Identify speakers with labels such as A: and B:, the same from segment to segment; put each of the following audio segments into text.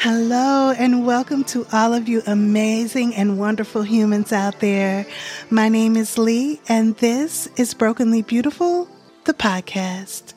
A: Hello, and welcome to all of you amazing and wonderful humans out there. My name is Lee, and this is Brokenly Beautiful, the podcast.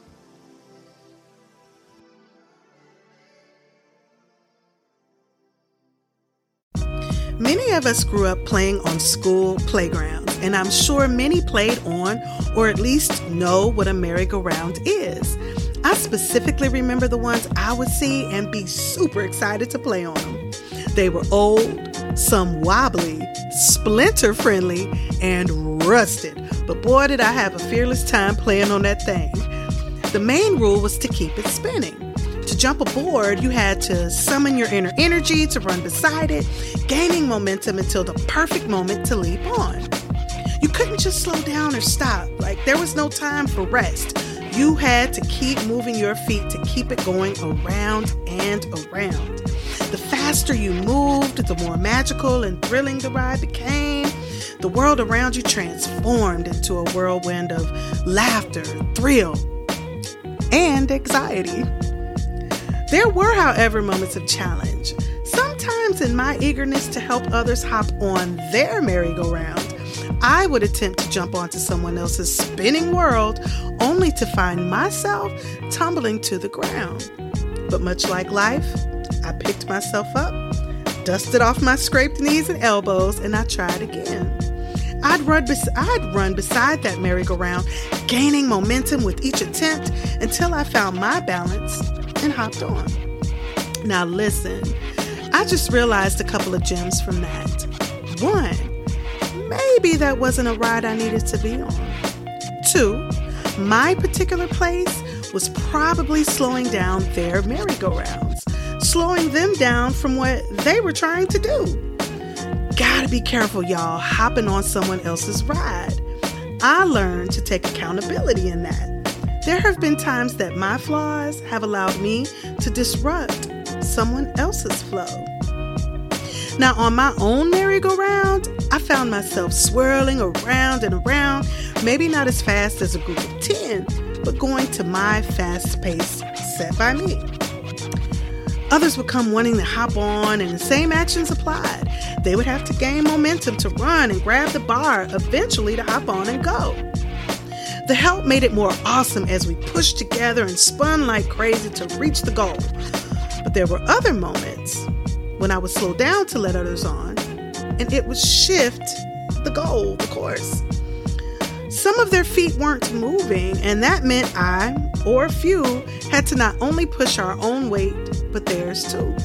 A: Many of us grew up playing on school playgrounds, and I'm sure many played on or at least know what a merry-go-round is. I specifically remember the ones I would see and be super excited to play on them. They were old, some wobbly, splinter friendly, and rusted. But boy, did I have a fearless time playing on that thing. The main rule was to keep it spinning. To jump aboard, you had to summon your inner energy to run beside it, gaining momentum until the perfect moment to leap on. You couldn't just slow down or stop, like there was no time for rest. You had to keep moving your feet to keep it going around and around. The faster you moved, the more magical and thrilling the ride became. The world around you transformed into a whirlwind of laughter, thrill, and anxiety. There were, however, moments of challenge. Sometimes, in my eagerness to help others hop on their merry-go-round, I would attempt to jump onto someone else's spinning world only to find myself tumbling to the ground. But much like life, I picked myself up, dusted off my scraped knees and elbows, and I tried again. I'd run, bes- I'd run beside that merry-go-round, gaining momentum with each attempt until I found my balance and hopped on. Now, listen, I just realized a couple of gems from that. One, maybe that wasn't a ride I needed to be on. Two, my particular place was probably slowing down their merry-go-rounds, slowing them down from what they were trying to do. Gotta be careful, y'all, hopping on someone else's ride. I learned to take accountability in that. There have been times that my flaws have allowed me to disrupt someone else's flow. Now, on my own merry-go-round, I found myself swirling around and around, maybe not as fast as a group of 10, but going to my fast pace set by me. Others would come wanting to hop on, and the same actions applied. They would have to gain momentum to run and grab the bar, eventually to hop on and go. The help made it more awesome as we pushed together and spun like crazy to reach the goal. But there were other moments when I would slow down to let others on, and it would shift the goal, the course. Some of their feet weren't moving, and that meant I, or a few, had to not only push our own weight, but theirs too.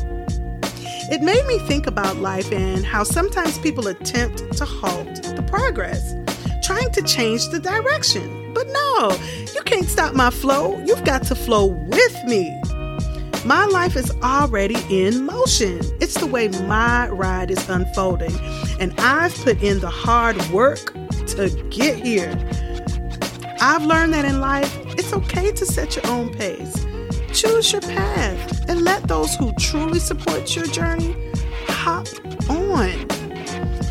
A: It made me think about life and how sometimes people attempt to halt the progress, trying to change the direction. But no, you can't stop my flow. You've got to flow with me. My life is already in motion. It's the way my ride is unfolding, and I've put in the hard work to get here. I've learned that in life, it's okay to set your own pace. Choose your path and let those who truly support your journey hop on.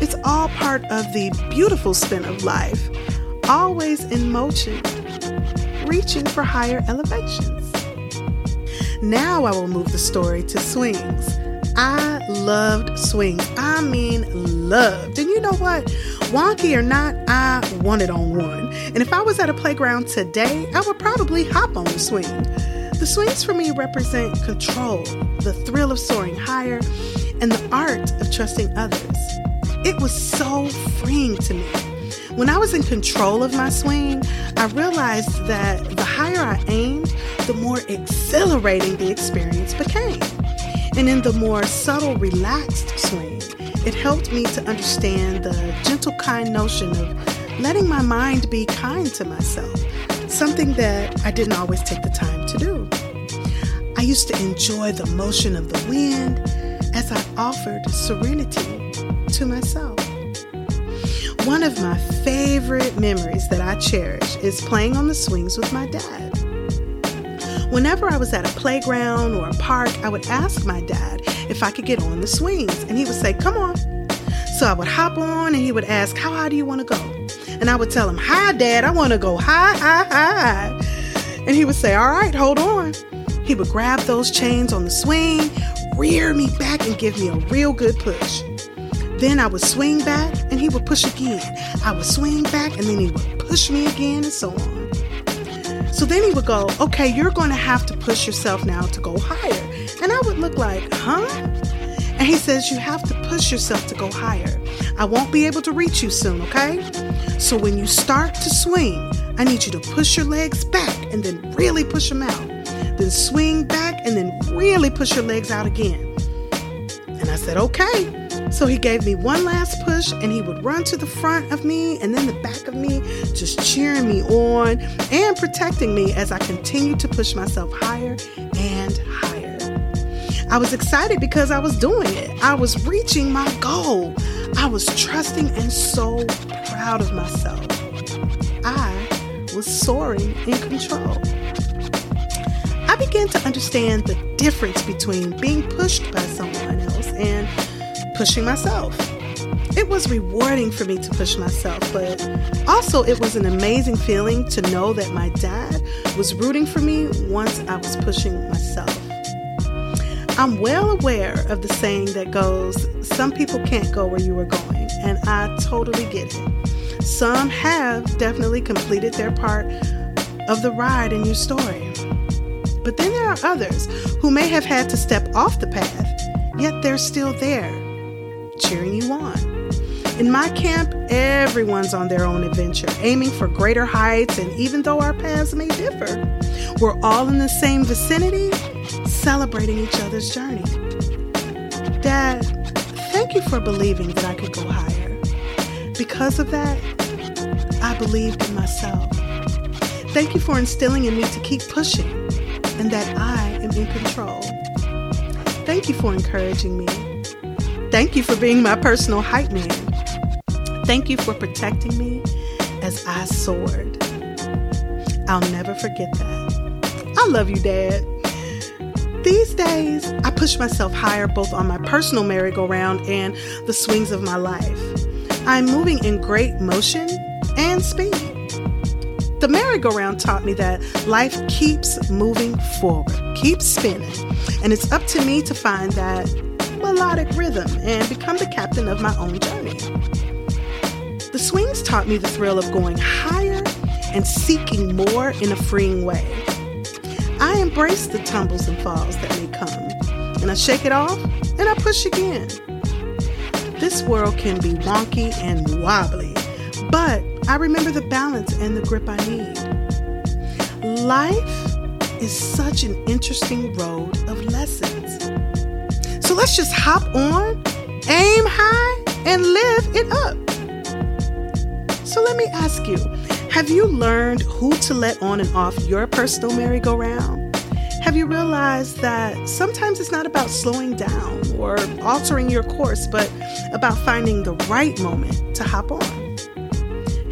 A: It's all part of the beautiful spin of life, always in motion, reaching for higher elevations. Now I will move the story to swings. I loved swings. I mean, loved. And you know what? Wonky or not, I wanted on one. And if I was at a playground today, I would probably hop on the swing. The swings for me represent control, the thrill of soaring higher, and the art of trusting others. It was so freeing to me. When I was in control of my swing, I realized that the higher I aimed, the more exhilarating the experience became. And in the more subtle, relaxed swing, it helped me to understand the gentle, kind notion of letting my mind be kind to myself, something that I didn't always take the time to do. I used to enjoy the motion of the wind as I offered serenity to myself. One of my favorite memories that I cherish is playing on the swings with my dad. Whenever I was at a playground or a park, I would ask my dad if I could get on the swings, and he would say, Come on. So I would hop on, and he would ask, How high do you want to go? And I would tell him, Hi, Dad, I want to go high, high, high. And he would say, All right, hold on. He would grab those chains on the swing, rear me back and give me a real good push. Then I would swing back and he would push again. I would swing back and then he would push me again and so on. So then he would go, Okay, you're going to have to push yourself now to go higher. And I would look like, Huh? And he says, You have to push yourself to go higher. I won't be able to reach you soon, okay? So when you start to swing, I need you to push your legs back and then really push them out. Then swing back and then really push your legs out again. And I said, Okay. So he gave me one last push and he would run to the front of me and then the back of me, just cheering me on and protecting me as I continued to push myself higher and higher. I was excited because I was doing it. I was reaching my goal. I was trusting and so proud of myself. I was soaring in control. I began to understand the difference between being pushed by someone else and pushing myself. It was rewarding for me to push myself, but also it was an amazing feeling to know that my dad was rooting for me once I was pushing myself. I'm well aware of the saying that goes, Some people can't go where you are going, and I totally get it. Some have definitely completed their part of the ride in your story. But then there are others who may have had to step off the path, yet they're still there cheering you on. In my camp, everyone's on their own adventure, aiming for greater heights, and even though our paths may differ, we're all in the same vicinity, celebrating each other's journey. Dad, thank you for believing that I could go higher. Because of that, I believed in myself. Thank you for instilling in me to keep pushing and that I am in control. Thank you for encouraging me Thank you for being my personal hype man. Thank you for protecting me as I soared. I'll never forget that. I love you, Dad. These days, I push myself higher both on my personal merry-go-round and the swings of my life. I'm moving in great motion and speed. The merry-go-round taught me that life keeps moving forward, keeps spinning, and it's up to me to find that melodic rhythm and become the captain of my own journey. The swings taught me the thrill of going higher and seeking more in a freeing way. I embrace the tumbles and falls that may come, and I shake it off and I push again. This world can be wonky and wobbly, but I remember the balance and the grip I need. Life is such an interesting road of lessons. Let's just hop on, aim high, and live it up. So let me ask you have you learned who to let on and off your personal merry-go-round? Have you realized that sometimes it's not about slowing down or altering your course, but about finding the right moment to hop on?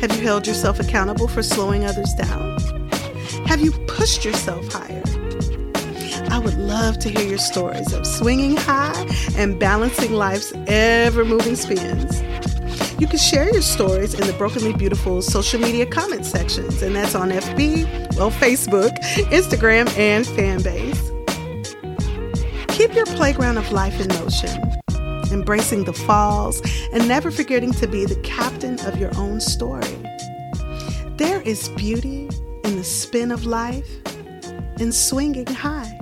A: Have you held yourself accountable for slowing others down? Have you pushed yourself higher? I would love to hear your stories of swinging high and balancing life's ever moving spins. You can share your stories in the Brokenly Beautiful social media comment sections, and that's on FB, well, Facebook, Instagram, and Fanbase. Keep your playground of life in motion, embracing the falls, and never forgetting to be the captain of your own story. There is beauty in the spin of life and swinging high.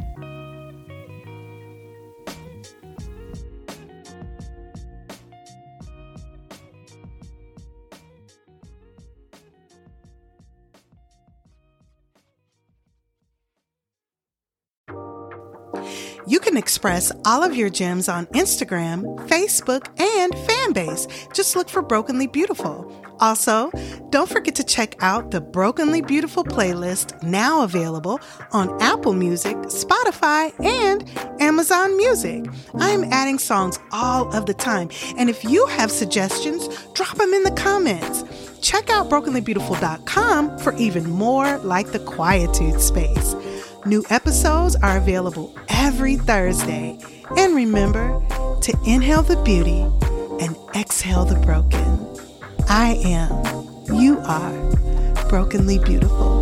A: You can express all of your gems on Instagram, Facebook, and Fanbase. Just look for Brokenly Beautiful. Also, don't forget to check out the Brokenly Beautiful playlist now available on Apple Music, Spotify, and Amazon Music. I am adding songs all of the time, and if you have suggestions, drop them in the comments. Check out brokenlybeautiful.com for even more like the Quietude Space. New episodes are available every Thursday. And remember to inhale the beauty and exhale the broken. I am, you are brokenly beautiful.